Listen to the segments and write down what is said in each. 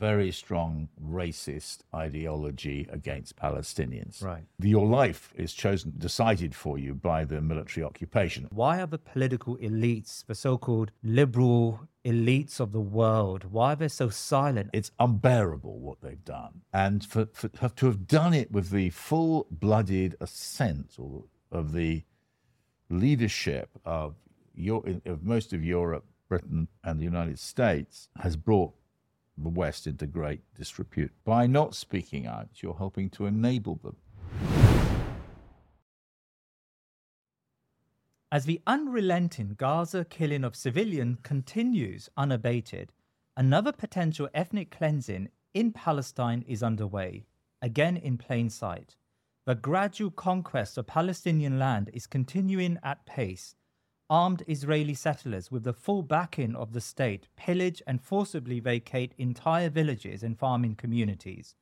very strong racist ideology against Palestinians. Right. Your life is chosen, decided for you by the military occupation. Why are the political elites, the so called liberal elites of the world, why are they so silent? It's unbearable what they've done. And for, for to have done it with the full blooded assent of the leadership of, of most of Europe Britain and the United States has brought the West into great disrepute. By not speaking out, you're helping to enable them. As the unrelenting Gaza killing of civilians continues unabated, another potential ethnic cleansing in Palestine is underway, again in plain sight. The gradual conquest of Palestinian land is continuing at pace, armed Israeli settlers with the full backing of the state pillage and forcibly vacate entire villages and farming communities.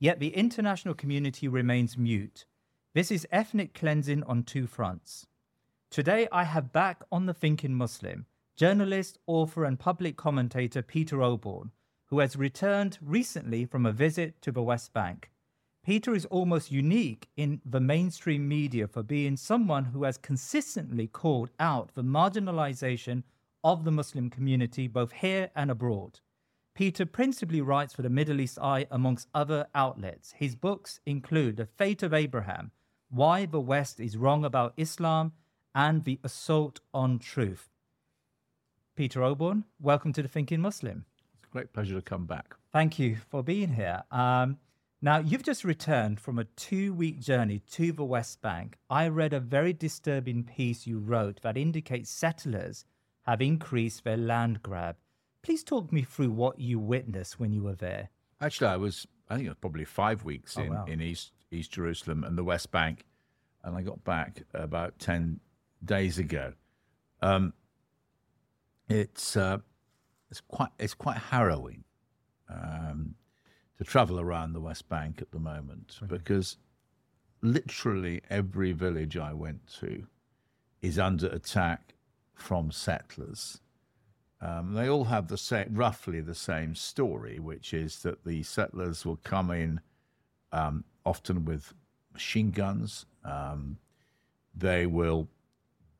Yet the international community remains mute. This is ethnic cleansing on two fronts. Today, I have back on the Thinking Muslim journalist, author, and public commentator Peter Oborne, who has returned recently from a visit to the West Bank. Peter is almost unique in the mainstream media for being someone who has consistently called out the marginalization of the Muslim community both here and abroad. Peter principally writes for the Middle East Eye amongst other outlets. His books include The Fate of Abraham, Why the West is Wrong About Islam, and The Assault on Truth. Peter Oborne, welcome to the Thinking Muslim. It's a great pleasure to come back. Thank you for being here. Um, now, you've just returned from a two week journey to the West Bank. I read a very disturbing piece you wrote that indicates settlers have increased their land grab. Please talk me through what you witnessed when you were there. Actually, I was, I think it was probably five weeks Oh, in, wow. in East, East Jerusalem and the West Bank, and I got back about 10 days ago. Um, it's, uh, it's, quite, it's quite harrowing. Um, to travel around the West Bank at the moment because literally every village I went to is under attack from settlers. Um, they all have the same, roughly the same story, which is that the settlers will come in um, often with machine guns. Um, they will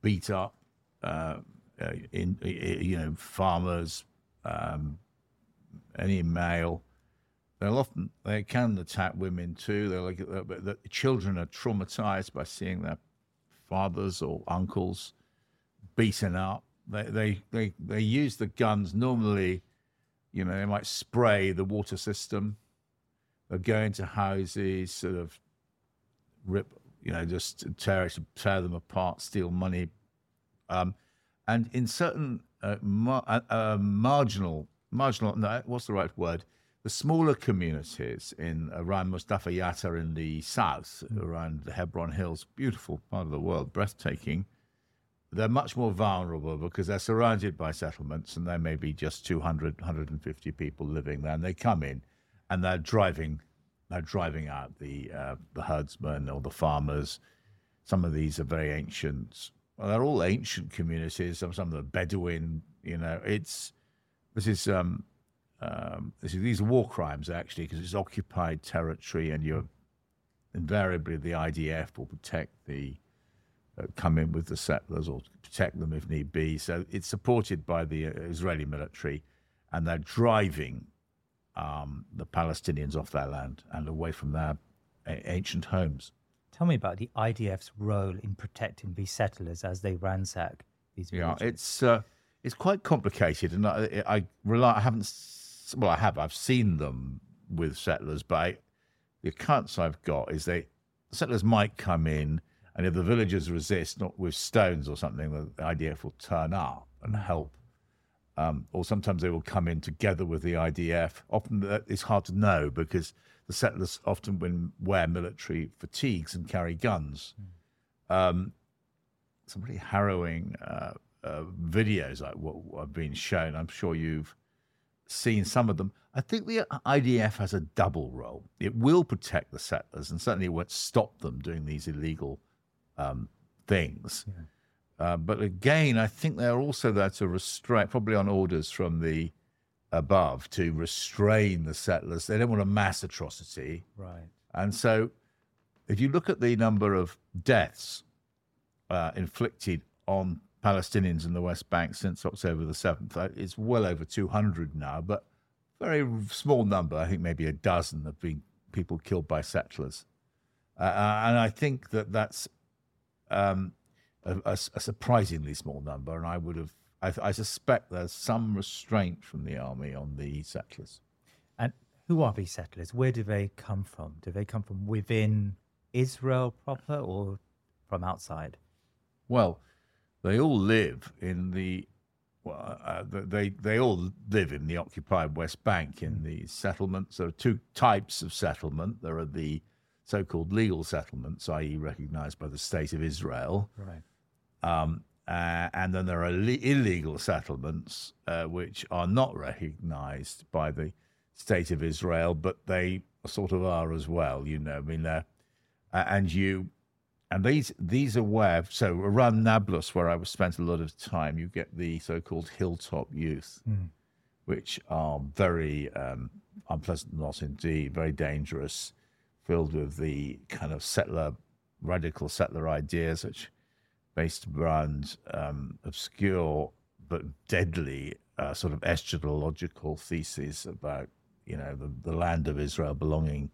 beat up, uh, uh, in, you know, farmers, um, any male. They'll often they can attack women too. They're like uh, the children are traumatized by seeing their fathers or uncles beaten up. They they they they use the guns normally. You know, they might spray the water system. They'll go into houses, sort of rip, you know, just tear it, tear them apart, steal money, um, and in certain uh, mar- uh, uh, marginal marginal no, what's the right word? The smaller communities in around Masafer Yatta in the south, around the Hebron Hills, beautiful part of the world, breathtaking. They're much more vulnerable because they're surrounded by settlements and there may be just 200, 150 people living there. And they come in and they're driving, they're driving out the uh, the herdsmen or the farmers. Some of these are very ancient. Well, they're all ancient communities. Some some of the Bedouin. You know, it's this is um, um, these are war crimes actually because it's occupied territory, and you're invariably the IDF will protect the uh, come in with the settlers or protect them if need be. So it's supported by the uh, Israeli military, and they're driving um, the Palestinians off their land and away from their a- ancient homes. Tell me about the IDF's role in protecting these settlers as they ransack these Yeah, it's uh, it's quite complicated, and I, I rely. I haven't. Well, I have. I've seen them with settlers, but I, the accounts I've got is they settlers might come in, and if the villagers resist, not with stones or something, the IDF will turn up and help. Um, or sometimes they will come in together with the IDF. Often it's hard to know because the settlers often wear military fatigues and carry guns. Um, some really harrowing uh, uh, videos like what have been shown. I'm sure you've seen some of them. I think the IDF has a double role. It will protect the settlers, and certainly it won't stop them doing these illegal um, things. Uh, but again, I think they're also there to restrain, probably on orders from the above, to restrain the settlers. They don't want a mass atrocity. right. And so, if you look at the number of deaths uh, inflicted on Palestinians in the West Bank since October the 7th, uh, it's well over 200 now, but very small number. I think maybe a dozen have been people killed by settlers. Uh, uh, and I think that that's um, a, a- a surprisingly small number. And I would have, I, I suspect there's some restraint from the army on the settlers. And who are these settlers? Where do they come from? Do they come from within Israel proper or from outside? Well, they all live in the well, uh, they they all live in the occupied West Bank in the settlements. There are two types of settlement. There are the so-called legal settlements, i.e., recognized by the state of Israel, Right. um, uh, and then there are le- illegal settlements uh, which are not recognized by the state of Israel, but they sort of are as well. You know, I mean, uh, and you, and these these are where so around Nablus, where I was spent a lot of time, you get the so-called hilltop youth, which are very um, unpleasant not indeed, very dangerous, filled with the kind of settler, radical settler ideas, which based around um, obscure but deadly uh, sort of eschatological theses about you know the, the land of Israel belonging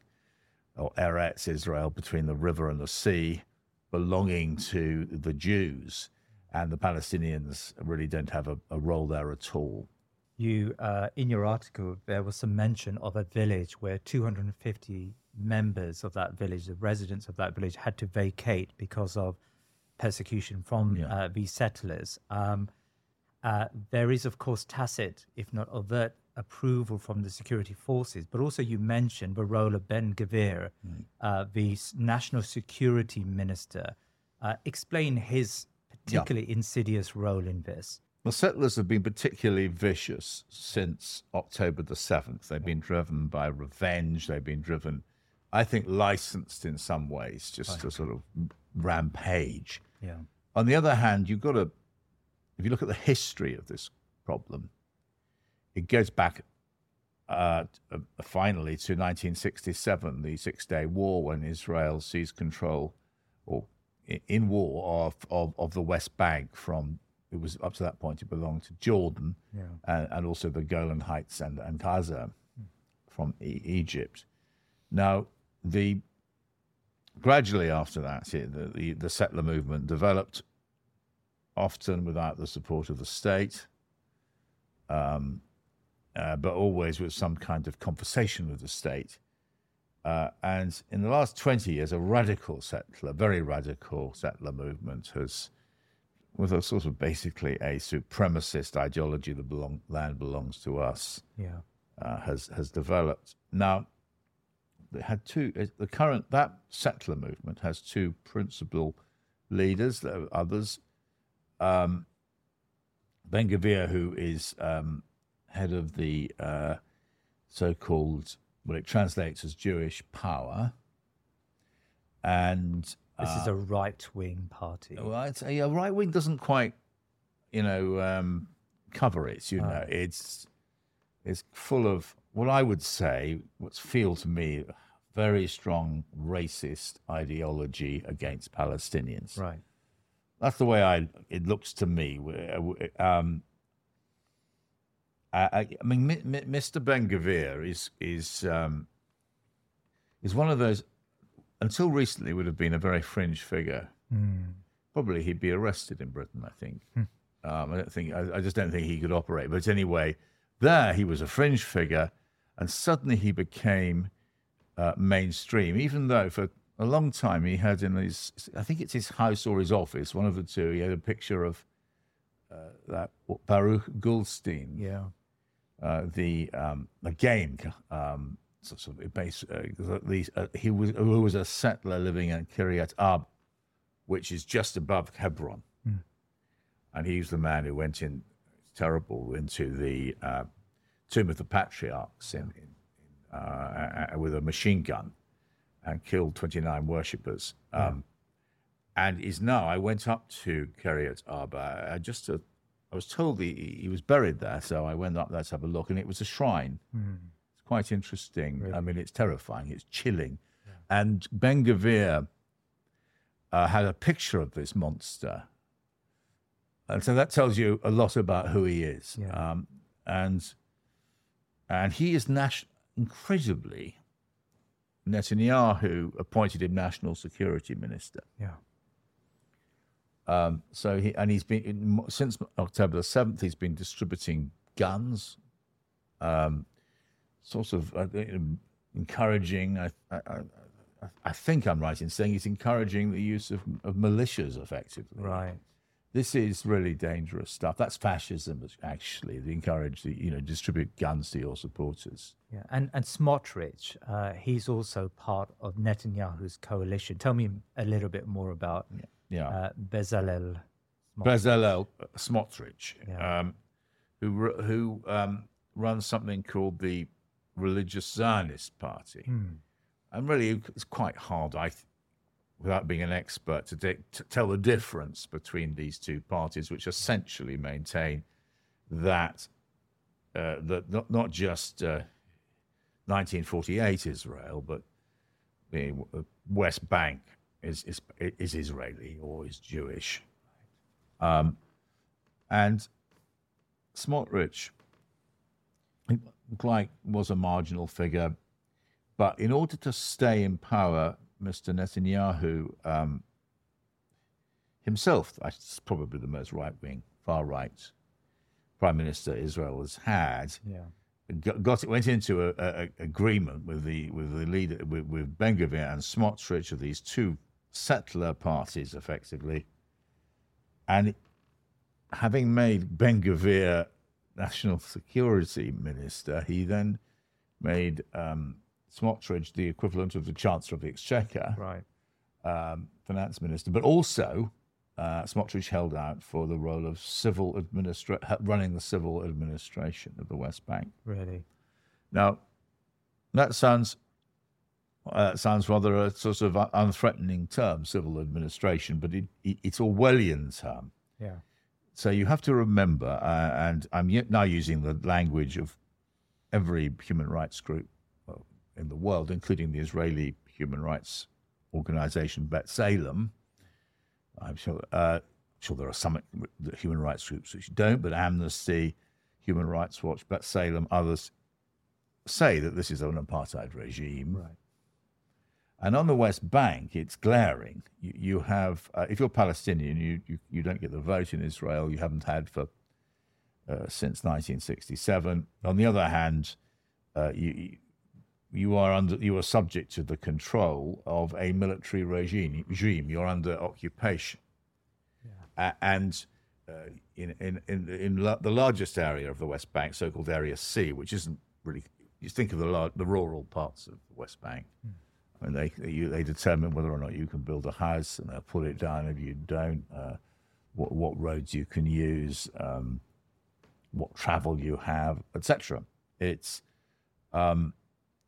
or Eretz Israel between the river and the sea belonging to the Jews and the Palestinians really don't have a, a role there at all. You, uh, in your article, there was some mention of a village where 250 members of that village, the residents of that village, had to vacate because of persecution from Yeah. uh, these settlers. Um, uh, there is, of course, tacit, if not overt, approval from the security forces. But also, you mentioned the role of Ben Gvir, uh, the national security minister. Uh, explain his particularly insidious role in this. The settlers have been particularly vicious since October the 7th. They've been driven by revenge. They've been driven, I think, licensed in some ways, just to sort of rampage. Yeah. On the other hand, you've got to, if you look at the history of this problem, it goes back uh, uh, finally to 1967, the Six Day War, when Israel seized control, or in war, of, of, of the West Bank from, it was up to that point, it belonged to Jordan and, and also the Golan Heights and, and Gaza from e- Egypt. Now, the gradually after that, it, the, the, the settler movement developed, often without the support of the state, um, uh, but always with some kind of conversation with the state. Uh, and in the last 20 years, a radical settler, very radical settler movement has, with a sort of basically a supremacist ideology that belong, land belongs to us, Yeah. uh, has has developed. Now, they had two. uh, The current that settler movement has two principal leaders. There are others. Um, ben Gvir, who is um, head of the uh, so-called, well, it translates as Jewish Power, and This is a right wing party. well, I'd say yeah, right wing doesn't quite, you know, um, cover it. You know, it's is full of what I would say, what's feel to me, very strong racist ideology against Palestinians. Right. That's the way I. It looks to me. Um, I, I mean, M- M- Mr. Ben Gvir is is um, is one of those. Until recently, would have been a very fringe figure. Mm. Probably he'd be arrested in Britain. I think. Um, I don't think. I, I just don't think he could operate. But anyway, there he was a fringe figure, and suddenly he became uh, mainstream. Even though for a long time he had in his, I think it's his house or his office, one of the two, he had a picture of uh, that Baruch Goldstein, Yeah. Uh, the um, the game, um, sort of base. Uh, uh, he was who was a settler living in Kiryat Arba, which is just above Hebron, and he's the man who went in terrible into the uh, tomb of the patriarchs in, in, uh, with a machine gun and killed 29 worshippers. Um, And is now, I went up to Kiryat Arba, uh, just to, I was told he, he was buried there, so I went up there to have a look, and it was a shrine. It's quite interesting. I mean, it's terrifying, it's chilling. And Ben Gvir uh, had a picture of this monster. And so that tells you a lot about who he is. Yeah. Um, and and he is nas- incredibly Netanyahu appointed him national security minister. Yeah. Um, so he and he's been since October the seventh. He's been distributing guns, um, sort of uh, encouraging. I, I, I, I think I'm right in saying he's encouraging the use of, of militias effectively. Right. This is really dangerous stuff. That's fascism, actually. They encourage the you know distribute guns to your supporters. Yeah. And and Smotrich, uh, he's also part of Netanyahu's coalition. Tell me a little bit more about Yeah. Uh, Bezalel. Smot- Bezalel Smotrich, Yeah. um, who who um, runs something called the Religious Zionist Party, Hmm. and really it's quite hard, I, th- without being an expert, to, di- to tell the difference between these two parties, which essentially maintain that uh, that not not just uh, 1948 Israel, but the uh, West Bank is is is Israeli or is Jewish. Um, and Smotrich, it like was a marginal figure, but in order to stay in power, Mr. Netanyahu um, himself, that's probably the most right wing, far right prime minister Israel has had, Yeah. got, got went into a, a, a agreement with the with the leader with, with Ben Gvir and Smotrich of these two settler parties, effectively, and having made Ben Gvir national security minister, he then made um, Smotrich the equivalent of the Chancellor of the Exchequer, Right. um, finance minister, but also uh, Smotrich held out for the role of civil administra- running the civil administration of the West Bank. Really. Now, that sounds uh, sounds rather a sort of unthreatening term, civil administration, but it, it, it's Orwellian term. Yeah. So you have to remember, uh, and I'm now using the language of every human rights group in the world, including the Israeli human rights organization B'Tselem. I'm sure, uh, sure there are some human rights groups which don't, but Amnesty, Human Rights Watch, B'Tselem, others say that this is an apartheid regime. Right. And on the West Bank, it's glaring. You, you have, uh, if you're Palestinian, you, you, you don't get the vote in Israel. You haven't had for uh, since 1967. On the other hand, uh, you you are under you are subject to the control of a military regime. Regime. You're under occupation, A- and uh, in in in, in la- the largest area of the West Bank, so-called Area C, which isn't really. You think of the lar- the rural parts of the West Bank. And they they determine whether or not you can build a house, and they'll put it down if you don't. Uh, what what roads you can use, um, what travel you have, etc. It's um,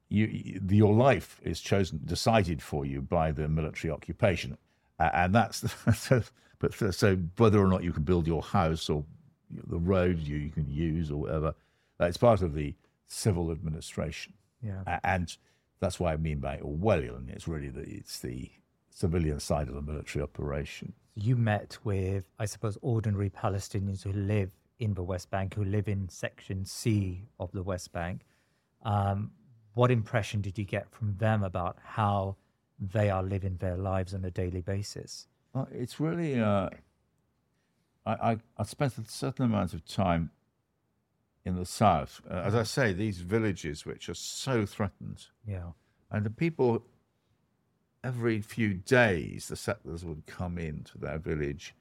you, you your life is chosen decided for you by the military occupation, and that's so, but so- so whether or not you can build your house or the road you, you can use or whatever, It's part of the civil administration. Yeah. And that's what I mean by Orwellian. It's really the it's the civilian side of the military operation. You met with, I suppose, ordinary Palestinians who live in the West Bank, who live in Section C of the West Bank. Um, what impression did you get from them about how they are living their lives on a daily basis? Well, it's really. Uh, I, I I spent a certain amount of time in the south. Uh, as I say, these villages which are so threatened, Yeah. and the people. Every few days, the settlers would come into their village,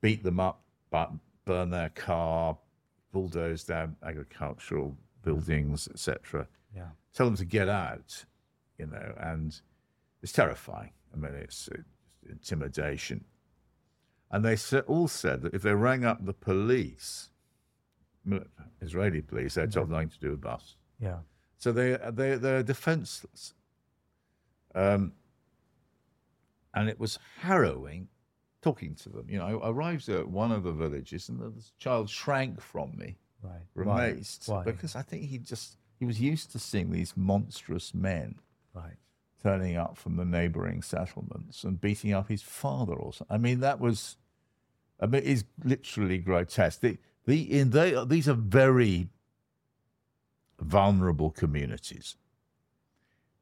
beat them up, but burn their car, bulldoze their agricultural buildings, etc. Yeah. Tell them to get out, you know, and it's terrifying. I mean, it's, it's intimidation. And they all said that if they rang up the police, Israeli police, they told them nothing to do with us. Yeah. So they they they're defenseless. Um, and it was harrowing talking to them. You know, I arrived at one of the villages, and the child shrank from me, Right. Why? amazed, Why? because I think he just he was used to seeing these monstrous men Right. turning up from the neighboring settlements and beating up his father or something. I mean, that was, I mean, it's literally grotesque. The, the, in they, these are very vulnerable communities.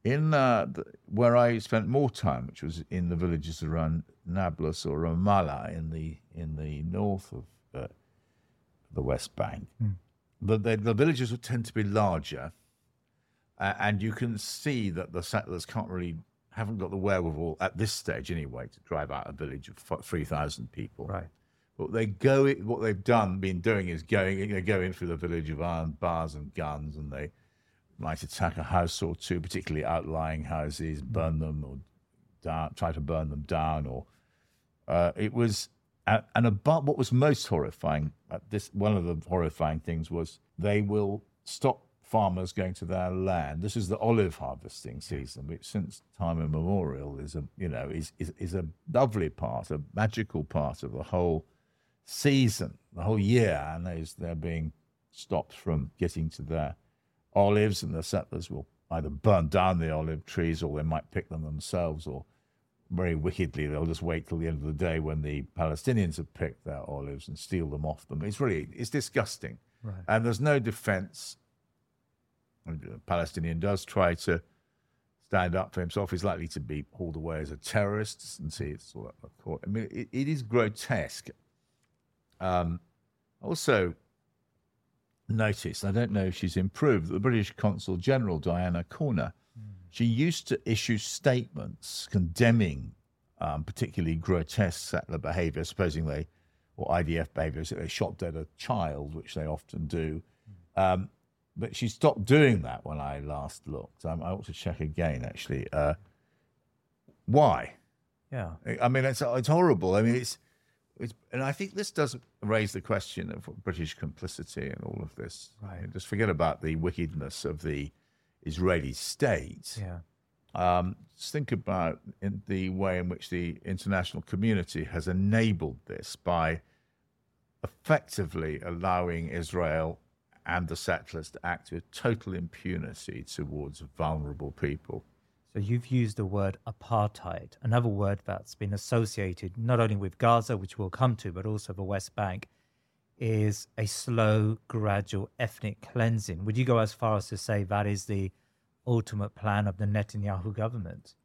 In uh, the, where I spent more time, which was in the villages around Nablus or Ramallah in the in the north of uh, the West Bank, the, the, the villages would tend to be larger, uh, and you can see that the settlers can't really haven't got the wherewithal at this stage anyway to drive out a village of three thousand people. Right. But they go. What they've done, been doing, is going. They go in through the village of iron bars and guns, and they might attack a house or two, particularly outlying houses, burn them or down, try to burn them down. Or uh, it was, and about what was most horrifying. Uh, this one of the horrifying things was they will stop farmers going to their land. This is the olive harvesting season, which since time immemorial is a you know is is, is a lovely part, a magical part of the whole season, the whole year, and those they're being stopped from getting to their olives, and the settlers will either burn down the olive trees or they might pick them themselves, or very wickedly they'll just wait till the end of the day when the Palestinians have picked their olives and steal them off them. It's really it's disgusting, Right. and there's no defence. The Palestinian does try to stand up for himself. He's likely to be hauled away as a terrorist and see it's all court. I mean, it, it is grotesque. Um, also, noticed, I don't know if she's improved, the British Consul General, Diana Corner, she used to issue statements condemning um, particularly grotesque settler behaviour, supposing they, or IDF behaviour, that they shot dead a child, which they often do. Um, but she stopped doing that when I last looked. I, I ought to check again, actually. Uh, why? Yeah. I mean, it's it's horrible. I mean, it's and I think this does raise the question of British complicity in all of this. Right. I mean, just forget about the wickedness of the Israeli state. Yeah. Um, just think about in the way in which the international community has enabled this by effectively allowing Israel and the settlers to act with total impunity towards vulnerable people. So you've used the word apartheid, another word that's been associated not only with Gaza, which we'll come to, but also the West Bank, is a slow, gradual ethnic cleansing. Would you go as far as to say that is the ultimate plan of the Netanyahu government?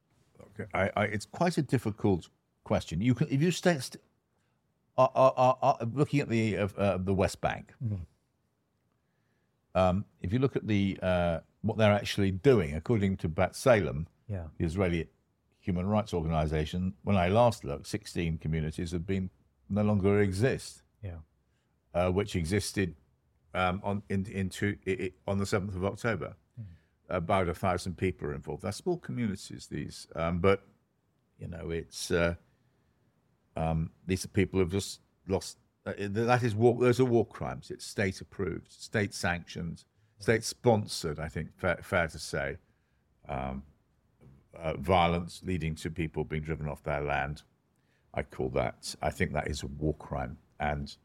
Okay, I, I, it's quite a difficult question. You can, if you stay, st- are, are, are, are looking at the uh, uh, the West Bank, um, if you look at the uh, what they're actually doing, according to B'Tselem, Yeah. the Israeli human rights organization, when I last looked, 16 communities have been no longer exist, Yeah. uh, which existed um, on in, into i i on the 7th of October. About a thousand people are involved. They're small communities, these, um, but you know, it's uh, um, these are people who've just lost. Uh, that is war. Those are war crimes. It's state approved, state sanctioned, state sponsored. I think fair, fair to say, um, uh, violence leading to people being driven off their land. I call that. I think that is a war crime, and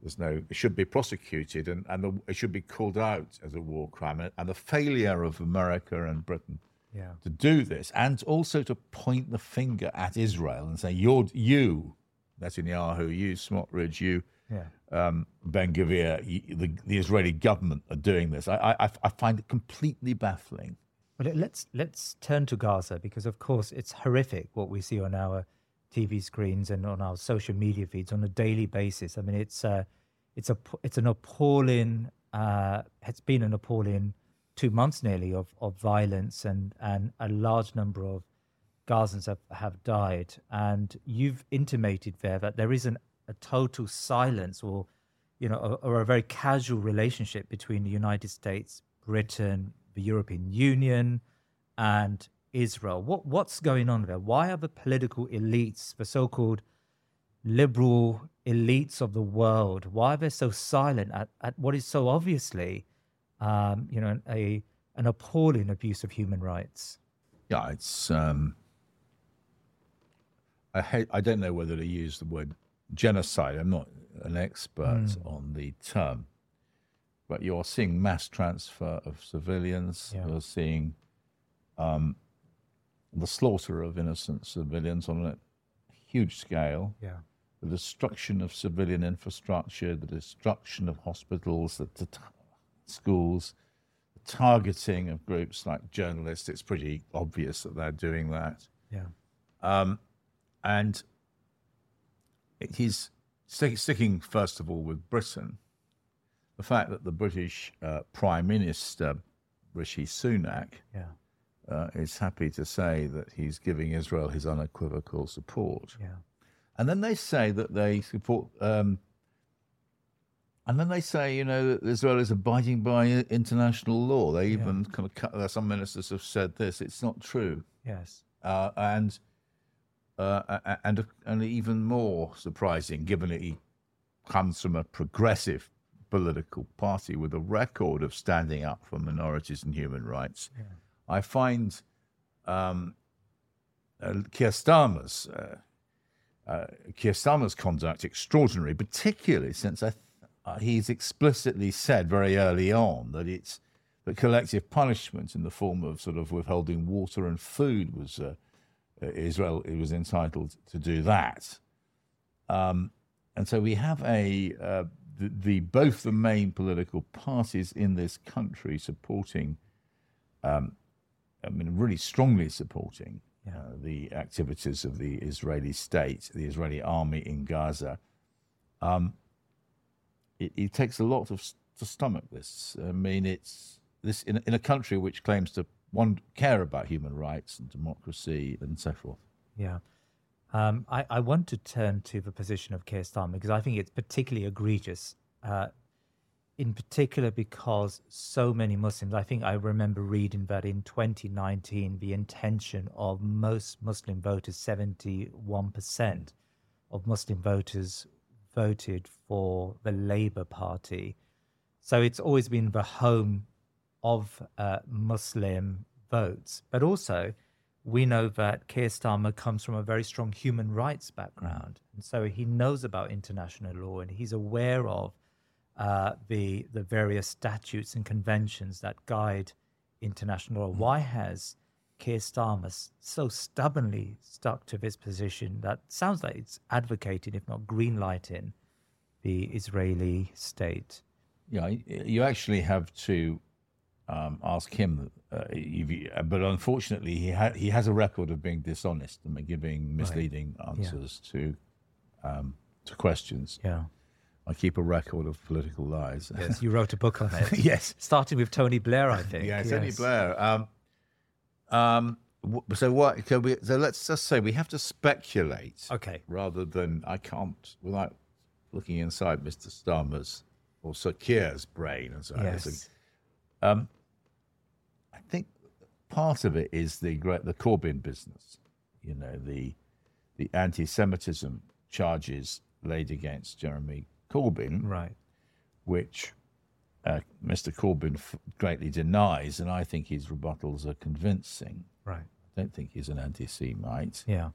There's no. It should be prosecuted, and and the, it should be called out as a war crime. And, and the failure of America and Britain Yeah. to do this, and also to point the finger at Israel and say, "You're you, Netanyahu, you Smotrich, you." Yeah. um, Ben Gvir, the, the Israeli government are doing this. I, I, I find it completely baffling. Well, let- let's let's turn to Gaza because, of course, it's horrific what we see on our TV screens and on our social media feeds on a daily basis. I mean, it's uh, it's a it's an appalling. Uh, it's been an appalling two months nearly of, of violence and and a large number of Gazans have, have died. And you've intimated there that there isn't a total silence or, you know, or, or a very casual relationship between the United States, Britain, the European Union, and Israel. What what's going on there? Why are the political elites, the so-called liberal elites of the world, why are they so silent at, at what is so obviously, um, you know, a an appalling abuse of human rights? Yeah, it's. Um, I hate, I don't know whether to use the word genocide. I'm not an expert on the term, but you're seeing mass transfer of civilians. Yeah. You're seeing um, the slaughter of innocent civilians on a huge scale. Yeah. the destruction of civilian infrastructure, the destruction of hospitals, the, the t- schools, the targeting of groups like journalists. It's pretty obvious that they're doing that. Yeah. Um, and it- he's stick, sticking, first of all, with Britain. The fact that the British uh, Prime Minister, Rishi Sunak, Yeah. uh, is happy to say that he's giving Israel his unequivocal support. Yeah. And then they say that they support, um, and then they say, you know, that Israel is abiding by international law. They even kind of cut, uh, some ministers have said this. It's not true. Yes. Uh, and, uh, and, and even more surprising, given that he comes from a progressive political party with a record of standing up for minorities and human rights. I find um, uh, Keir Starmer's uh, uh, Keir Starmer's conduct extraordinary, particularly since I th- uh, he's explicitly said very early on that it's that collective punishment in the form of sort of withholding water and food was uh, uh, Israel it was entitled to do that. Um, and so we have a uh, the, the both the main political parties in this country supporting I mean, really strongly supporting uh, the activities of the Israeli state, the Israeli army in Gaza. Um, it, it takes a lot of to stomach this. I mean, it's this in, a- in a country which claims to one care about human rights and democracy and so forth. Yeah. Um, I, I want to turn to the position of Keir Starmer because I think it's particularly egregious, uh, in particular because so many Muslims. I think I remember reading that in 2019, the intention of most Muslim voters, 71% of Muslim voters, voted for the Labour Party. So it's always been the home of uh, Muslim votes. But also, we know that Keir Starmer comes from a very strong human rights background. And so he knows about international law and he's aware of uh, the, the various statutes and conventions that guide international law. Why has Keir Starmer so stubbornly stuck to this position that sounds like it's advocating, if not greenlighting, the Israeli state? Yeah, you actually have to um, ask him. Uh, you- uh, but unfortunately, he ha- he has a record of being dishonest and giving misleading answers to um, to questions. Yeah. I keep a record of political lies. Yes, you wrote a book on it. yes. Starting with Tony Blair, I think. Yeah, Tony Yes. Blair. Um, um, w- so what? So, we, so let's just say we have to speculate Okay. rather than I can't without looking inside Mr. Starmer's or Sir Keir's brain and so on. Yes. I think part of it is the the Corbyn business. You know the the anti-Semitism charges laid against Jeremy Corbyn, Right. which uh, Mr. Corbyn f- greatly denies, and I think his rebuttals are convincing. Right. I don't think he's an anti-Semite, Yeah.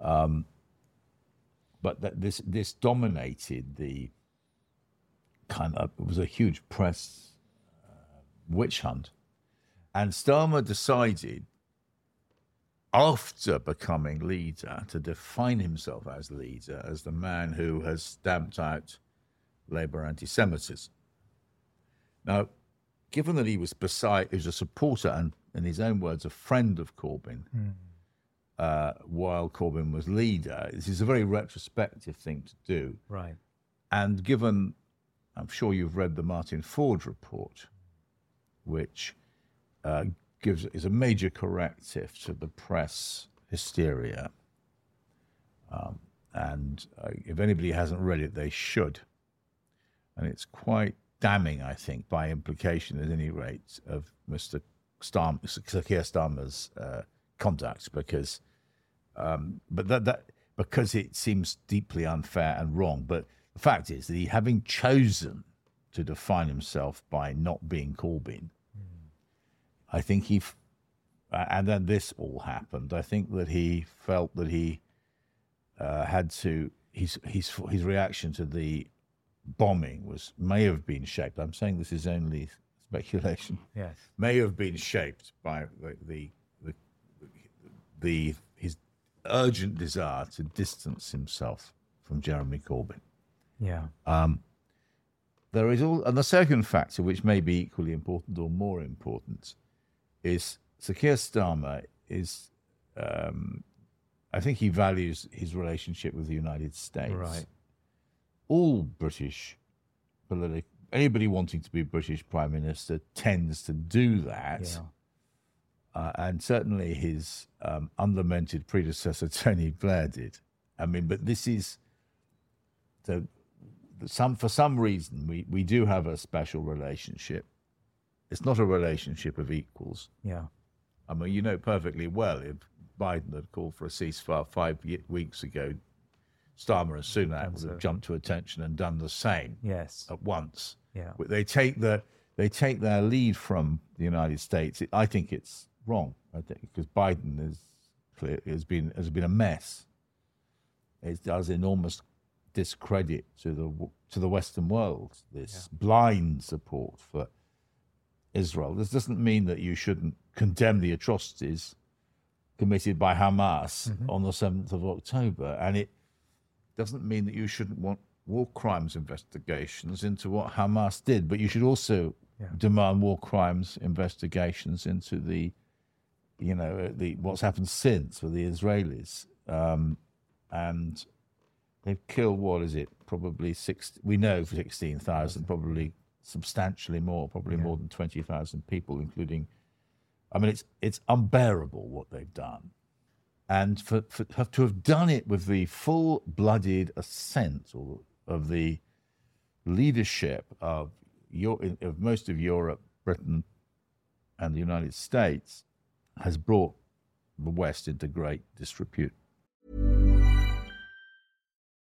but that this this dominated the kind of it was a huge press uh, witch hunt, and Starmer decided after becoming leader to define himself as leader as the man who has stamped out Labour anti-Semitism. Now, given that he was beside, he was a supporter and, in his own words, a friend of Corbyn, mm. uh, while Corbyn was leader, this is a very retrospective thing to do. Right. And given, I'm sure you've read the Martin Forde report, which uh, gives is a major corrective to the press hysteria. Um, and uh, if anybody hasn't read it, they should. And it's quite damning, I think, by implication, at any rate, of Mr. Starm, Keir Starmer's uh, conduct, because, um, but that, that because it seems deeply unfair and wrong. But the fact is that he, having chosen to define himself by not being Corbyn, I think he, and then this all happened. I think that he felt that he uh, had to. His his his reaction to the bombing was may have been shaped. I'm saying this is only speculation. Yes, may have been shaped by the the, the, the his urgent desire to distance himself from Jeremy Corbyn. Yeah. Um, there is all, and the second factor, which may be equally important or more important, is Sir Keir Starmer is, um, I think he values his relationship with the United States. Right. All British political, anybody wanting to be British Prime Minister tends to do that. Yeah. Uh, and certainly his um, unlamented predecessor Tony Blair did. I mean, but this is the, some for some reason we, we do have a special relationship it's not a relationship of equals. Yeah. I mean, you know perfectly well if Biden had called for a ceasefire five weeks ago, Starmer and Sunak would have jumped to attention and done the same. Yes. At once. Yeah. They take the they take their lead from the United States. I think it's wrong. I think because Biden is clear, has been has been a mess. It does enormous discredit to the to the Western world. This yeah. blind support for Israel. This doesn't mean that you shouldn't condemn the atrocities committed by Hamas mm-hmm. on the 7th of October. And it doesn't mean that you shouldn't want war crimes investigations into what Hamas did, but you should also yeah. demand war crimes investigations into the, you know, the what's happened since with the Israelis. Um, and they've killed, what is it, probably six, we know 16,000, probably substantially more, probably yeah. more than 20,000 people, including, I mean, it's, it's unbearable what they've done. And for, for to have done it with the full blooded assent of the leadership of, your, of most of Europe, Britain, and the United States has brought the West into great disrepute.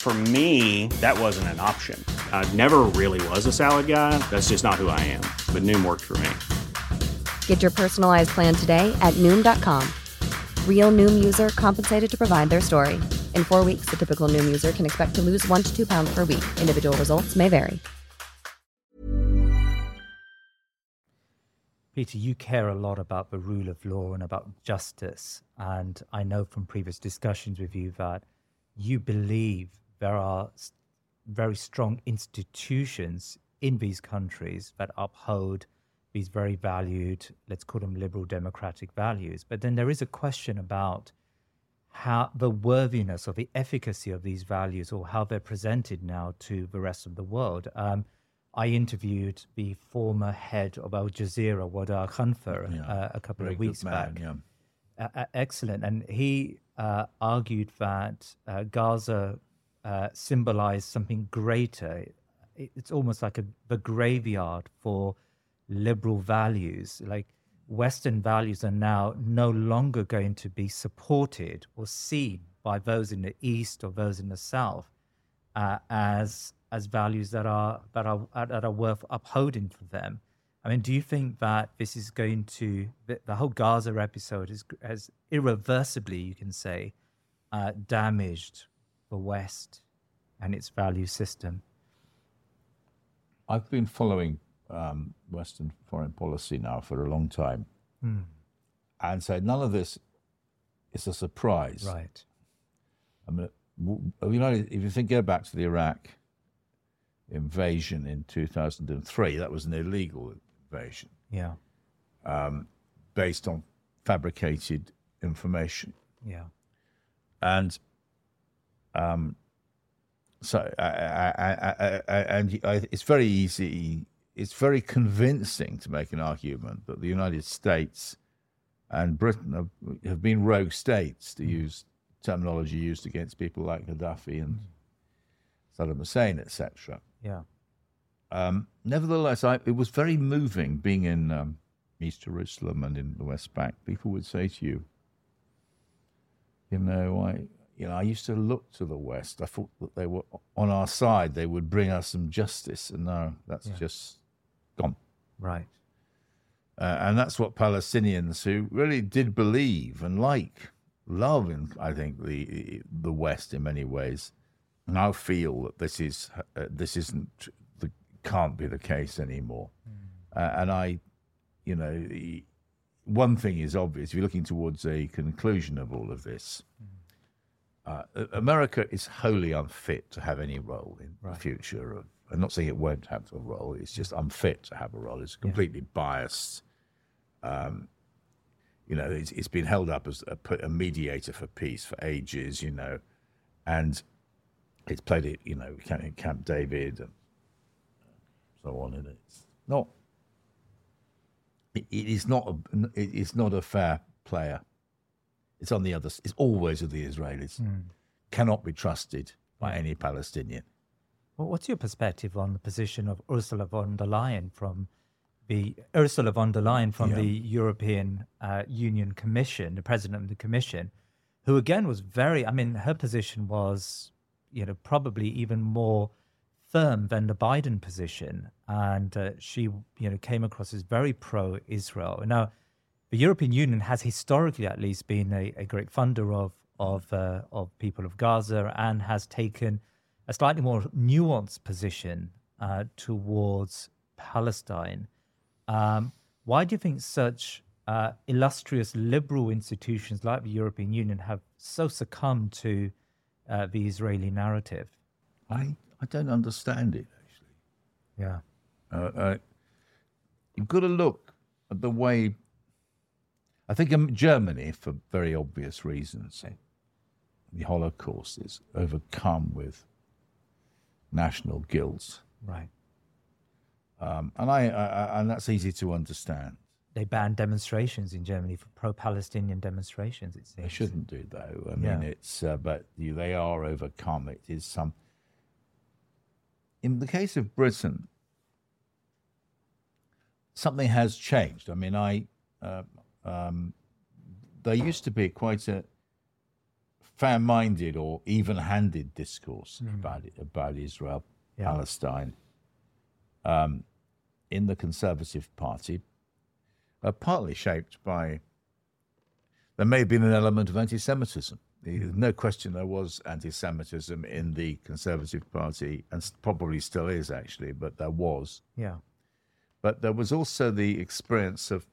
For me, that wasn't an option. I never really was a salad guy. That's just not who I am. But Noom worked for me. Get your personalized plan today at Noom.com. Real Noom user compensated to provide their story. In four weeks, the typical Noom user can expect to lose one to two pounds per week. Individual results may vary. Peter, you care a lot about the rule of law and about justice. And I know from previous discussions with you that you believe there are very strong institutions in these countries that uphold these very valued, let's call them liberal democratic values. But then there is a question about how the worthiness or the efficacy of these values or how they're presented now to the rest of the world. Um, I interviewed the former head of Al Jazeera, Wadah Khanfar, Yeah. uh, a couple of weeks man, back. yeah. Uh, uh, excellent. And he uh, argued that uh, Gaza uh, symbolized something greater. It- It's almost like a, the graveyard for liberal values. Like Western values are now no longer going to be supported or seen by those in the East or those in the South uh, as as values that are that are that are worth upholding for them. I mean, do you think that this is going to the, the whole Gaza episode is has irreversibly, you can say, uh, damaged the West and its value system? I've been following um, Western foreign policy now for a long time, and so none of this is a surprise. Right. I mean, you know, if you think go back to the Iraq invasion in 2003, that was an illegal invasion Yeah. based on fabricated information, Yeah. and um, so I, I, I, I, I, and I, it's very easy, it's very convincing to make an argument that the United States and Britain have, have been rogue states, to use terminology used against people like Gaddafi and Saddam Hussein, etc. Yeah. Um, nevertheless, I, it was very moving being in um, East Jerusalem and in the West Bank. People would say to you, you know, I, you know, I used to look to the West. I thought that they were on our side. They would bring us some justice, and no, that's just gone. Right. Uh, and that's what Palestinians who really did believe and like, love, in, I think the the West in many ways, now feel that this is uh, this isn't the can't be the case anymore. Uh, and I, you know, one thing is obvious: if you're looking towards a conclusion of all of this, uh, America is wholly unfit to have any role in the future of. I'm not saying it won't have a role. It's just unfit to have a role. It's completely biased you know, it's, it's been held up as a mediator for peace for ages, you know, and it's played it, you know, in Camp David and so on, and it's not. It, it is not a. It is not a fair player. It's on the other. It's always with the Israelis. Cannot be trusted by any Palestinian. Well, what's your perspective on the position of Ursula von der Leyen from the Ursula von der Leyen from the European uh, Union Commission, the president of the Commission, who again was very. I mean, her position was, you know, probably even more firm than the Biden position, and uh, she, you know, came across as very pro-Israel. Now, the European Union has historically, at least, been a, a great funder of of uh, of people of Gaza and has taken a slightly more nuanced position uh, towards Palestine. Um, why do you think such uh, illustrious liberal institutions like the European Union have so succumbed to uh, the Israeli narrative? I I don't understand it actually. Yeah. Uh, uh, you've got to look at the way. I think in Germany, for very obvious reasons, the Holocaust is overcome with national guilt, Right. um, and I, I, and that's easy to understand. They banned demonstrations in Germany for pro-Palestinian demonstrations. It seems. They shouldn't do though. I Yeah. mean, it's uh, but you, they are overcome. It is some. In the case of Britain, something has changed. I mean, I uh, um, there used to be quite a fair-minded or even-handed discourse about it, about Israel, Palestine, um, in the Conservative Party, uh, partly shaped by there may have been an element of anti-Semitism. There's no question there was anti-Semitism in the Conservative Party, and probably still is actually, but there was. Yeah. But there was also the experience of,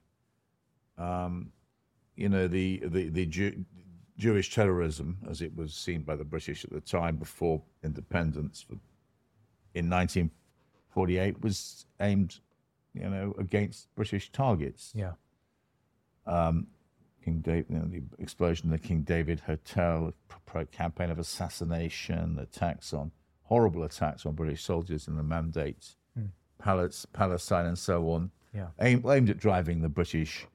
um, you know, the the the Jew, Jewish terrorism as it was seen by the British at the time before independence for, in 1948 was aimed, you know, against British targets. Yeah. King David, you know, the explosion of the King David Hotel, pro- pro- campaign of assassination, attacks on horrible attacks on British soldiers in the Mandate Palis- Palestine and so on, Yeah. aimed, aimed at driving the British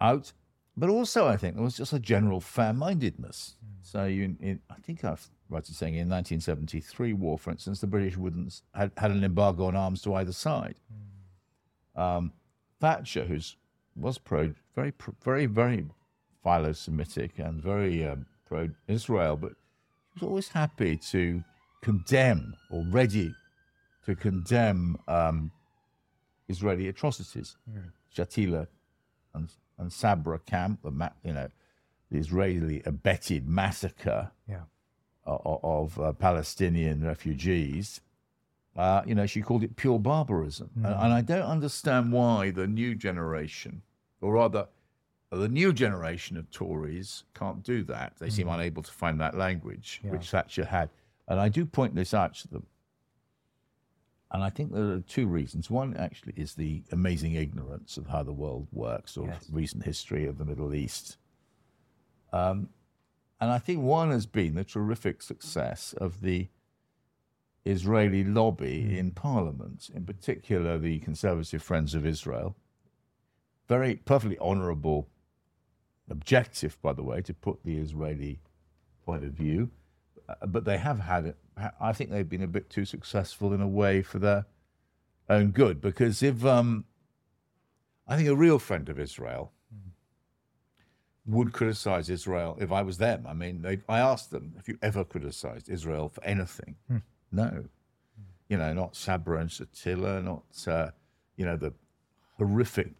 out. But also, I think there was just a general fair-mindedness. So, you, in, I think I've right in saying in 1973 war, for instance, the British wouldn't had, had an embargo on arms to either side. Um, Thatcher, who's was pro, very, very, very philo-Semitic and very um, pro-Israel, but he was always happy to condemn or ready to condemn um, Israeli atrocities. Shatila and, and Sabra camp, the ma- you know, the Israeli abetted massacre Yeah. o- of uh, Palestinian refugees. Uh, you know, she called it pure barbarism, and, and I don't understand why the new generation, or rather, the new generation of Tories can't do that. They seem unable to find that language which Thatcher had, and I do point this out to them. And I think there are two reasons. One actually is the amazing ignorance of how the world works, or Yes. recent history of the Middle East. Um, and I think one has been the terrific success of the Israeli lobby in Parliament, in particular the Conservative Friends of Israel. Very perfectly honourable objective, by the way, to put the Israeli point of view. Uh, But they have had it. I think they've been a bit too successful in a way for their own good. Because if um, I think a real friend of Israel would criticize Israel if I was them. I mean, they, I asked them, have you ever criticized Israel for anything? No. You know, not Sabra and Shatila, not, uh, you know, the horrific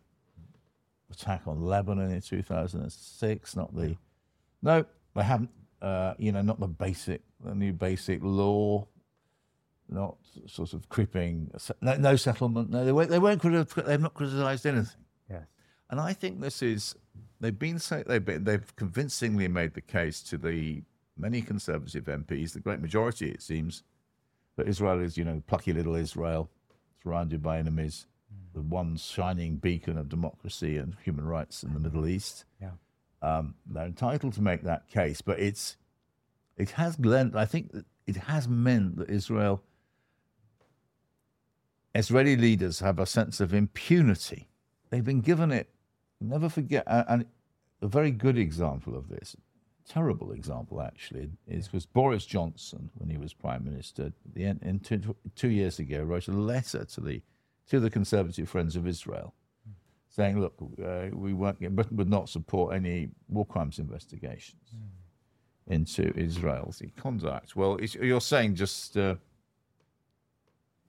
attack on Lebanon in 2006, not the, no, they haven't, uh, you know, not the basic, the new basic law, not sort of creeping, no, no settlement. No, they won't, they criti- they've not criticized anything. Yes. And I think this is they've been so they've been, they've convincingly made the case to the many conservative MPs, the great majority it seems, that Israel is you know plucky little Israel, surrounded by enemies, the one shining beacon of democracy and human rights in the Middle East. Yeah. Um, they're entitled to make that case, but it's it has lent. I think it has meant that Israel, Israeli leaders have a sense of impunity. They've been given it. Never forget, and a very good example of this, terrible example actually, is was Boris Johnson when he was prime minister. The two, two years ago, wrote a letter to the to the Conservative Friends of Israel, saying, "Look, uh, we won't, Britain would not support any war crimes investigations into Israel's conduct." Well, you're saying just uh,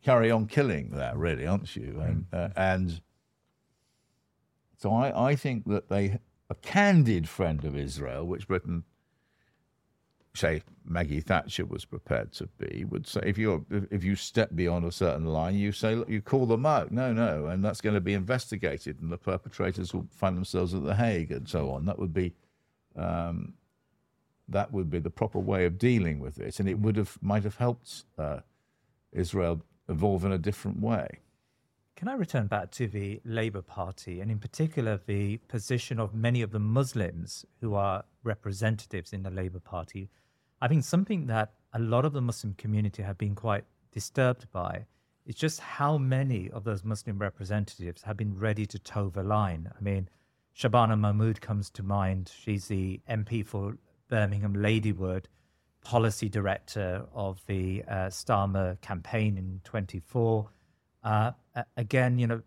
carry on killing that, really, aren't you? And, uh, and so I, I think that they a candid friend of Israel, which Britain, say Maggie Thatcher was prepared to be, would say if you if you step beyond a certain line, you say look, you call them out, no, no, and that's going to be investigated, and the perpetrators will find themselves at the Hague and so on. That would be. Um, that would be the proper way of dealing with it, and it would have might have helped uh, Israel evolve in a different way. Can I return back to the Labour Party and, in particular, the position of many of the Muslims who are representatives in the Labour Party? I think something that a lot of the Muslim community have been quite disturbed by is just how many of those Muslim representatives have been ready to toe the line. I mean, Shabana Mahmood comes to mind. She's the MP for Birmingham Ladywood, policy director of the uh, Starmer campaign in 24. Uh, again, you know,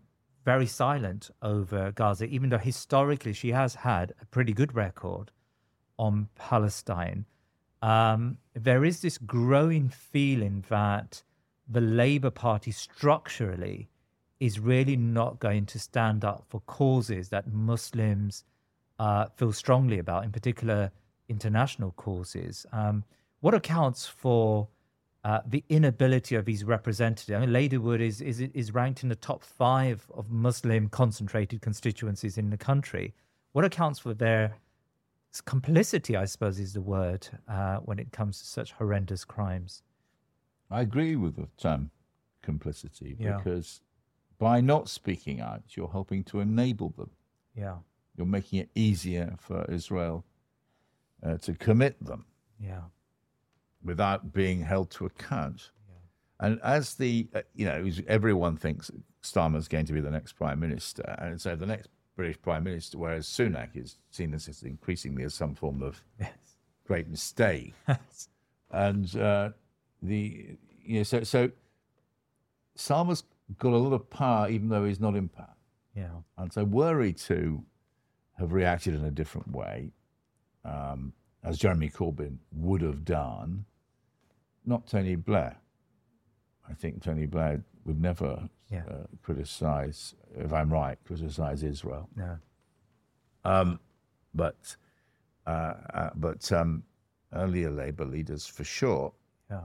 very silent over Gaza, even though historically she has had a pretty good record on Palestine. Um, there is this growing feeling that the Labour Party structurally is really not going to stand up for causes that Muslims uh, feel strongly about, in particular international causes. Um, what accounts for uh, the inability of these representatives? I mean, Ladywood is, is is ranked in the top five of Muslim concentrated constituencies in the country. What accounts for their complicity? I suppose is the word uh, when it comes to such horrendous crimes. I agree with the term complicity Yeah. because by not speaking out, you're helping to enable them. Yeah, You're making it easier for Israel uh, to commit them yeah, without being held to account. And as the, uh, you know, everyone thinks Starmer's going to be the next prime minister. And so the next British prime minister, whereas Sunak is seen as, as increasingly as some form of Yes. great mistake. and uh, the, you know, so, so Starmer's got a lot of power, even though he's not in power. Yeah. And so were he to have reacted in a different way, um, as Jeremy Corbyn would have done, not Tony Blair. I think Tony Blair would never Yeah. uh, criticize, if I'm right, criticize Israel. No. Um, but uh, uh, but um, earlier Labour leaders, for sure. Yeah.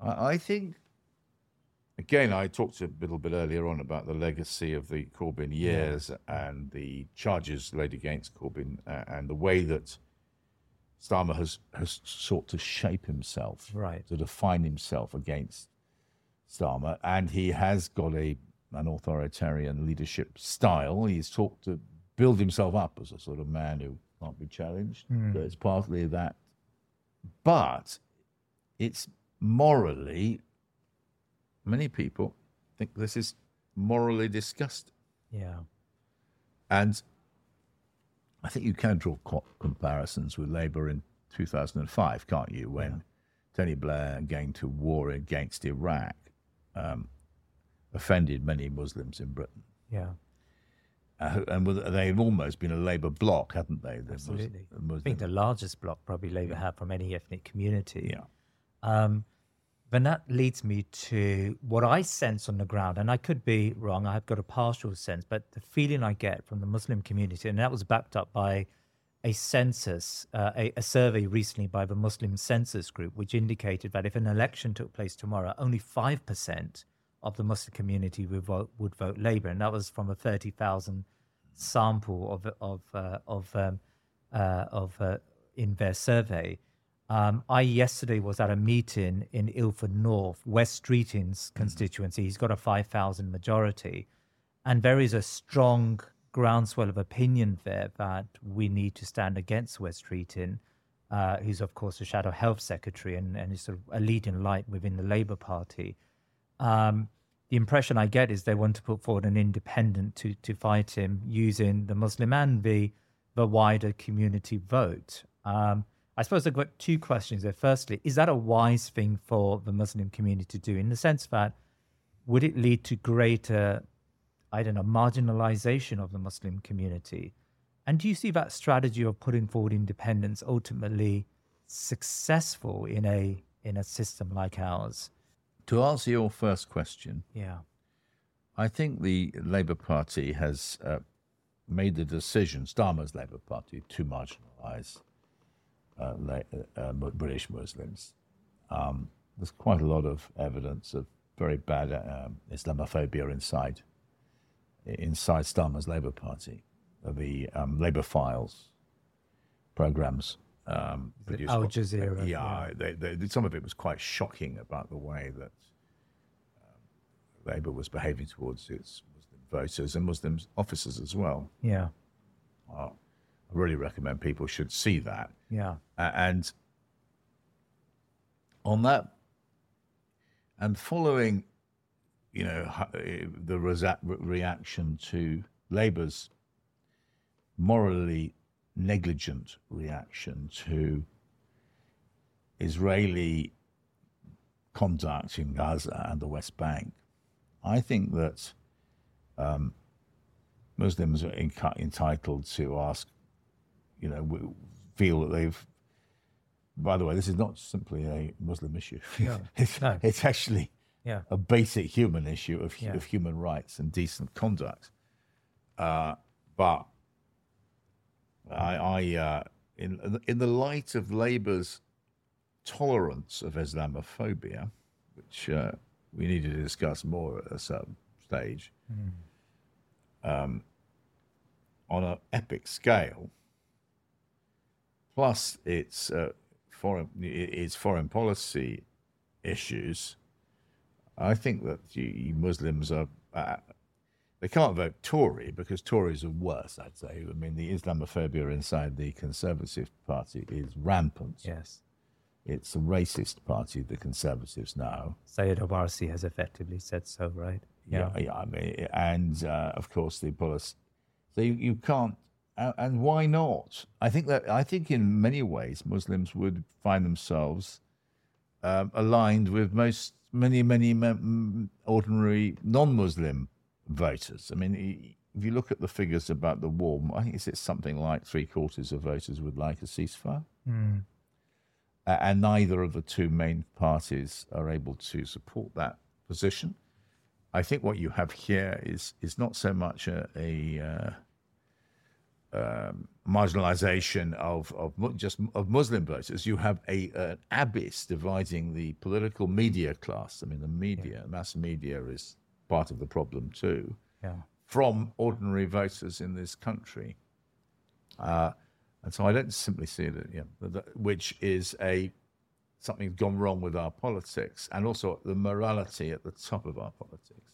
I, I think, again, I talked a little bit earlier on about the legacy of the Corbyn years and the charges laid against Corbyn uh, and the way that Starmer has, has sought to shape himself, Right. to define himself against Starmer. And he has got a an authoritarian leadership style. He's sought to build himself up as a sort of man who can't be challenged. Hmm. So it's partly that. But it's morally, many people think this is morally disgusting. Yeah. And I think you can draw co- comparisons with Labour in 2005, can't you? When Tony Blair, going to war against Iraq, um, offended many Muslims in Britain. Yeah. Uh, and with- they've almost been a Labour bloc, haven't they? The Absolutely. the I think the largest block probably Labour have from any ethnic community. Yeah. Um, then that leads me to what I sense on the ground, and I could be wrong. I've got a partial sense, but the feeling I get from the Muslim community, and that was backed up by a census, uh, a, a survey recently by the Muslim Census Group, which indicated that if an election took place tomorrow, only five percent of the Muslim community would vote would vote Labour, and that was from a thirty thousand sample of of uh, of um, uh, of uh, in their survey. Um, I yesterday was at a meeting in Ilford North, Wes Streeting's constituency. He's got a 5,000 majority. And there is a strong groundswell of opinion there that we need to stand against Wes Streeting, uh, who's, of course, the Shadow Health Secretary and, and is sort of a leading light within the Labour Party. Um, the impression I get is they want to put forward an independent to, to fight him using the Muslim and the, the wider community vote. Um, I suppose I've got two questions there. Firstly, is that a wise thing for the Muslim community to do in the sense that would it lead to greater, I don't know, marginalization of the Muslim community? And do you see that strategy of putting forward independence ultimately successful in a in a system like ours? To answer your first question, Yeah. I think the Labour Party has uh, made the decision, Starmer's Labour Party, to marginalise uh, uh, British Muslims. Um, there's quite a lot of evidence of very bad um, Islamophobia inside inside Starmer's Labour Party. The um, Labour Files programs um, produced. Al Jazeera, Yeah, They, they, some of it was quite shocking about the way that Labour was behaving towards its Muslim voters and Muslim officers as well. Yeah. I really recommend people should see that. Yeah. A- and on that, and following, you know, the resa- reaction to Labour's morally negligent reaction to Israeli conduct in Gaza and the West Bank, I think that um, Muslims are in- entitled to ask, you know, feel that they've. By the way, this is not simply a Muslim issue. it's, no. it's actually Yeah. a basic human issue of, Yeah. of human rights and decent conduct. Uh, but I, I uh, in in the light of Labour's tolerance of Islamophobia, which uh, we need to discuss more at a certain stage, um, on an epic scale, plus its uh, foreign its foreign policy issues, I think that you, you Muslims are. Uh, they can't vote Tory because Tories are worse, I'd say. I mean, the Islamophobia inside the Conservative Party is rampant. Yes. it's a racist party, the Conservatives now. Sayeeda Warsi has effectively said so, right? Yeah, yeah. I mean, and uh, of course the policy. So you, you can't, uh, and why not? I think that I think in many ways Muslims would find themselves um, aligned with most many many ordinary non-Muslim voters. I mean, if you look at the figures about the war, I think it's something like three quarters of voters would like a ceasefire. Mm. Uh, and neither of the two main parties are able to support that position. I think what you have here is is not so much a, a uh, um, marginalization of, of just of Muslim voters. You have a an abyss dividing the political media class. I mean, the media, yeah. mass media, is part of the problem too. Yeah. From ordinary voters in this country, uh, and so I don't simply see that, yeah, which is a something's gone wrong with our politics and also the morality at the top of our politics.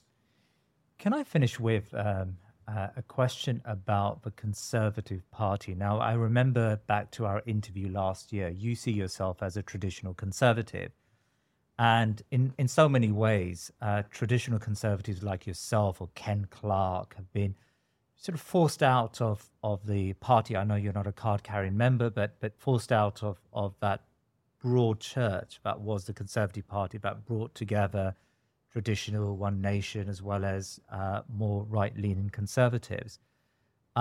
Can I finish with um, uh, a question about the Conservative Party? Now, I remember back to our interview last year, you see yourself as a traditional conservative. And in, in so many ways, uh, traditional conservatives like yourself or Ken Clarke have been sort of forced out of, of the party. I know you're not a card carrying member, but but forced out of, of that broad church that was the Conservative Party that brought together traditional One Nation as well as uh, more right leaning conservatives.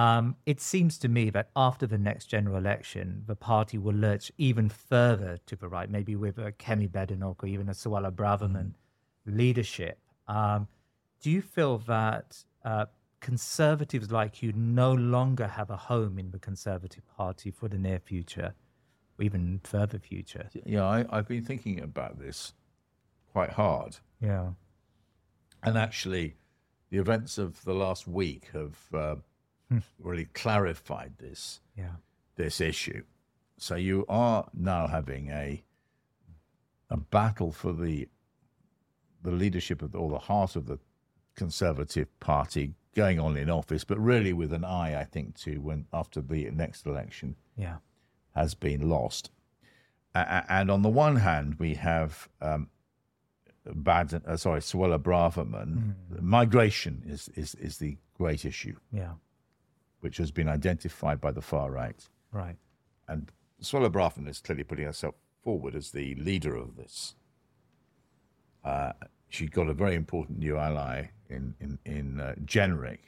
Um, it seems to me that after the next general election, the party will lurch even further to the right, maybe with a Kemi Badenoch or even a Suella Braverman mm. leadership. Um, do you feel that uh, conservatives like you no longer have a home in the Conservative Party for the near future, or even further future. Yeah, I, I've been thinking about this quite hard. Yeah. And actually, the events of the last week have uh, hmm. really clarified this yeah. this issue. So you are now having a a battle for the the leadership of the, or the heart of the Conservative Party going on in office, but really with an eye, I think, to when after the next election yeah. has been lost. Uh, and on the one hand, we have um, bad, uh, sorry, Suella Braverman. Mm. Migration is, is is the great issue. Yeah, which has been identified by the far right. Right. And Suella Braverman is clearly putting herself forward as the leader of this. Uh, she got a very important new ally in in in uh, Jenrick,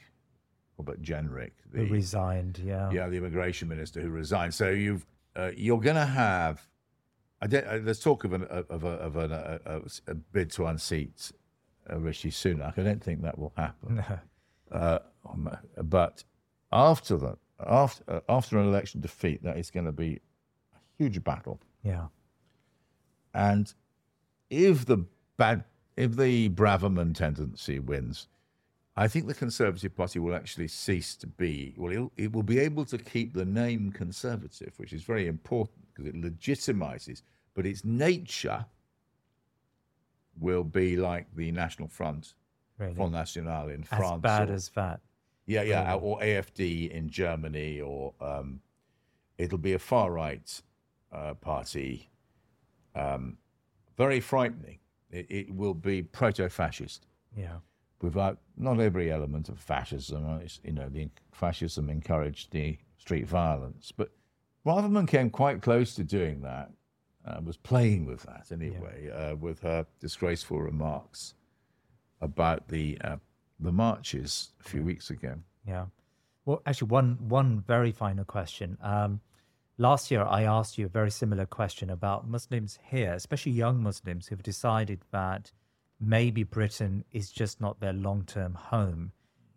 Robert Jenrick, the, who resigned. Yeah, yeah, the immigration minister who resigned. So you've uh, you're going to have. I uh, there's talk of an of a of an, a, a, a bid to unseat uh, Rishi Sunak. I don't think that will happen. No. Uh, um, but after that, after uh, after an election defeat, that is going to be a huge battle. Yeah. And if the bad if the Braverman tendency wins, I think the Conservative Party will actually cease to be, well, it will be able to keep the name Conservative, which is very important because it legitimizes, but its nature will be like the National Front, really? Front National in as France. As bad or, as that. Yeah, yeah, really? or AFD in Germany, or um, it'll be a far right uh, party. Um, very frightening it, it will be proto-fascist. Yeah. Without not every element of fascism, uh, you know, the fascism encouraged the street violence, but Braverman came quite close to doing that. Uh, was playing with that anyway, yeah. uh, with her disgraceful remarks about the uh, the marches a few weeks ago. Yeah. Well, actually, one one very final question. Um, Last year, I asked you a very similar question about Muslims here, especially young Muslims who've decided that maybe Britain is just not their long term home.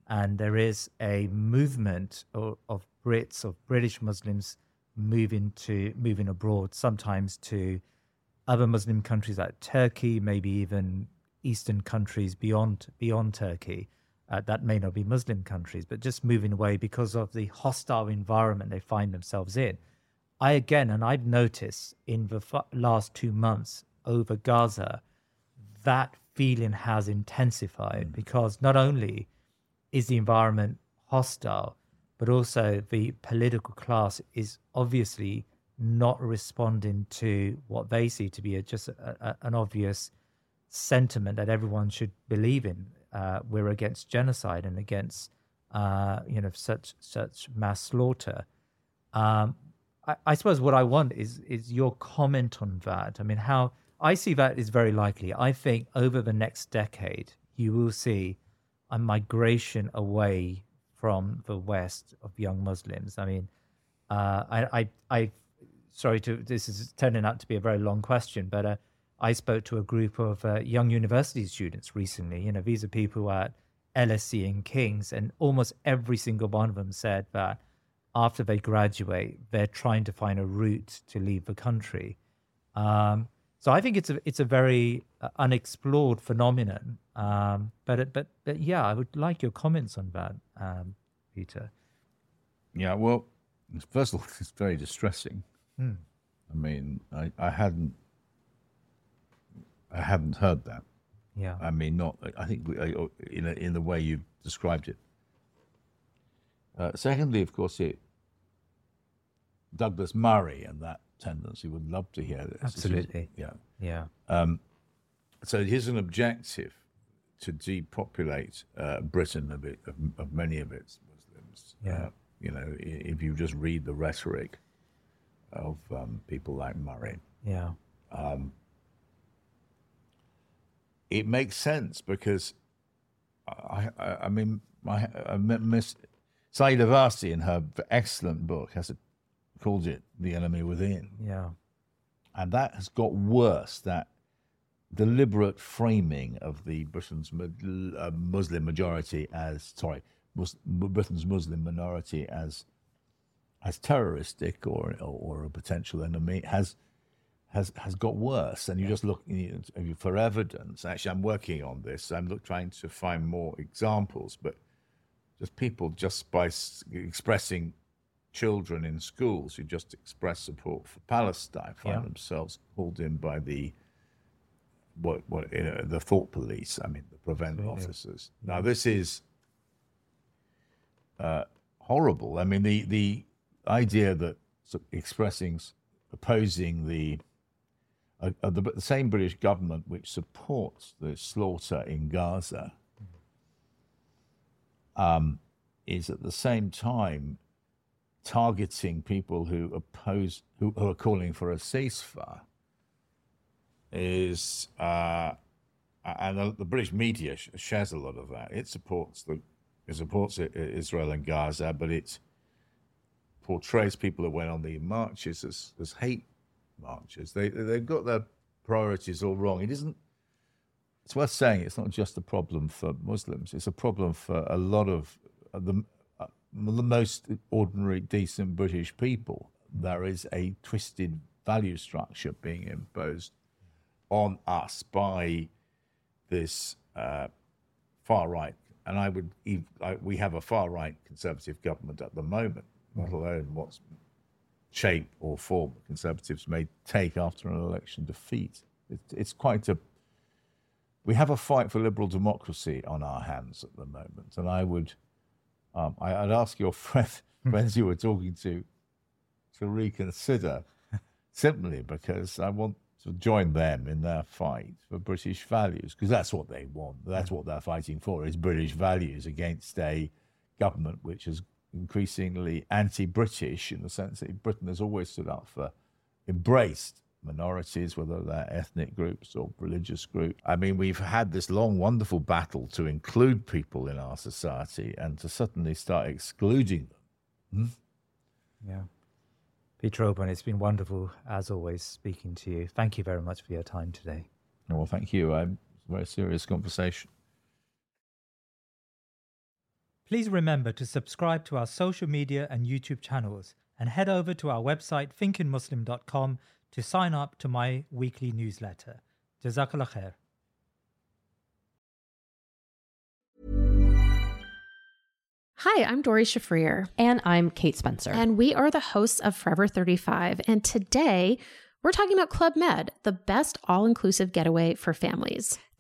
And there is a movement of, of Brits, of British Muslims moving to moving abroad, sometimes to other Muslim countries like Turkey, maybe even Eastern countries beyond beyond Turkey. Uh, that may not be Muslim countries, but just moving away because of the hostile environment they find themselves in. I again, and I've noticed in the f- last two months over Gaza, that feeling has intensified mm. because not only is the environment hostile, but also the political class is obviously not responding to what they see to be a, just a, a, an obvious sentiment that everyone should believe in. Uh, we're against genocide and against uh, you know such such mass slaughter. Um, I, I, suppose what I want is is your comment on that. I mean, how I see that is very likely. I think over the next decade, you will see a migration away from the West of young Muslims. I mean, uh, I, I, I, sorry to this is turning out to be a very long question, but uh, I spoke to a group of uh, young university students recently. You know, these are people at LSE and King's, and almost every single one of them said that after they graduate, they're trying to find a route to leave the country. Um, so I think it's a it's a very uh, unexplored phenomenon. Um, but but but yeah, I would like your comments on that, um, Peter. Yeah, well, first of all, it's very distressing. Hmm. I mean, I, I hadn't I hadn't heard that. Yeah. I mean, not. I think in a, in the way you described it. Uh, secondly, of course, it Douglas Murray and that tendency would love to hear this. Absolutely. yeah. Yeah. Um, so here's an objective to depopulate uh, Britain of, it, of, of, many of its Muslims. Yeah. Uh, you know, if you just read the rhetoric of um, people like Murray. Yeah. Um, it makes sense because I, I, I mean, my, I Miss Sayeeda Warsi in her excellent book has a called it the enemy within. Yeah. And that has got worse, that deliberate framing of the Britain's uh, Muslim majority as, sorry, Britain's Muslim minority as as terroristic or, or, or a potential enemy has has has got worse. And you just look you know, for evidence. Actually, I'm working on this. I'm look, trying to find more examples, but just people just by expressing children in schools who just express support for Palestine find yeah. themselves called in by the what what you know, the thought police. I mean, the prevent yeah. officers. Now, this is uh, horrible. I mean, the the idea that expressing opposing the uh, uh, the, the, same British government which supports the slaughter in Gaza um, is at the same time targeting people who oppose, who, who are calling for a ceasefire, is, uh, and the, the, British media shares a lot of that. It supports the, it supports Israel and Gaza, but it portrays people that went on the marches as, as hate marches. They they've got their priorities all wrong. It isn't. It's worth saying it's not just a problem for Muslims. It's a problem for a lot of the the most ordinary, decent British people, there is a twisted value structure being imposed on us by this uh, far right. And I would, I, we have a far right conservative government at the moment, let alone what shape or form the conservatives may take after an election defeat. It, it's quite a. We have a fight for liberal democracy on our hands at the moment, and I would um, I, would ask your friend, friends you were talking to to reconsider simply because I want to join them in their fight for British values because that's what they want. That's what they're fighting for is British values against a government which is increasingly anti-British in the sense that Britain has always stood up for, embraced minorities, whether they're ethnic groups or religious groups. I mean, we've had this long, wonderful battle to include people in our society and to suddenly start excluding them. Hmm? Yeah. Peter Oborne, it's been wonderful, as always, speaking to you. Thank you very much for your time today. Well, thank you. I'm, it's a very serious conversation. Please remember to subscribe to our social media and YouTube channels and head over to our website thinkingmuslim.com to sign up to my weekly newsletter. Jazakallah khair. Hi, I'm Doree Shafrir. And I'm Kate Spencer. And we are the hosts of Forever 35. And today we're talking about Club Med, the best all inclusive getaway for families.